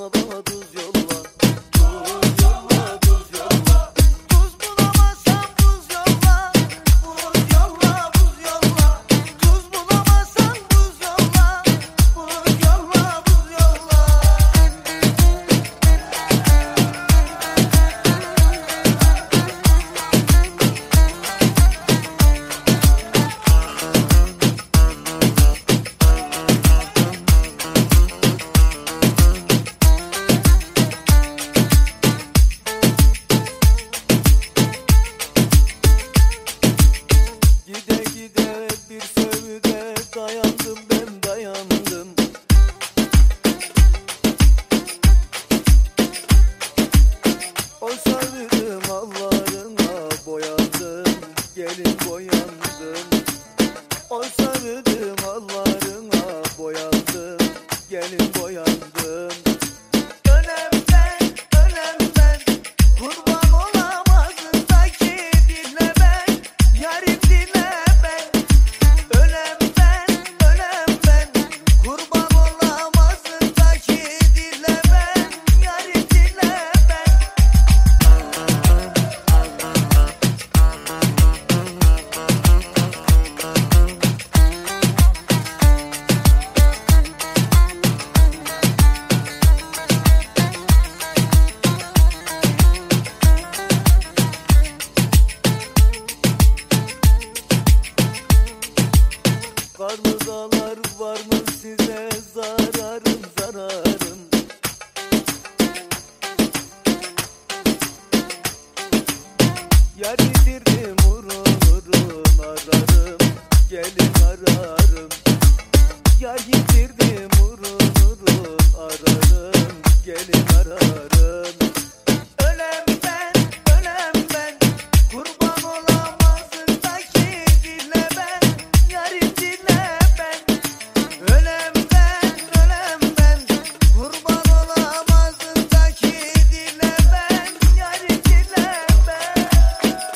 daha düz yollar bir sevde dayandım ben dayandım. O sardım allarına boyandım gelin boyandım. O sardım allarına boyandım gelin boyandım. Dağlar var mı size zararım zararım? Yar yitirdim urun ararım Gelin ararım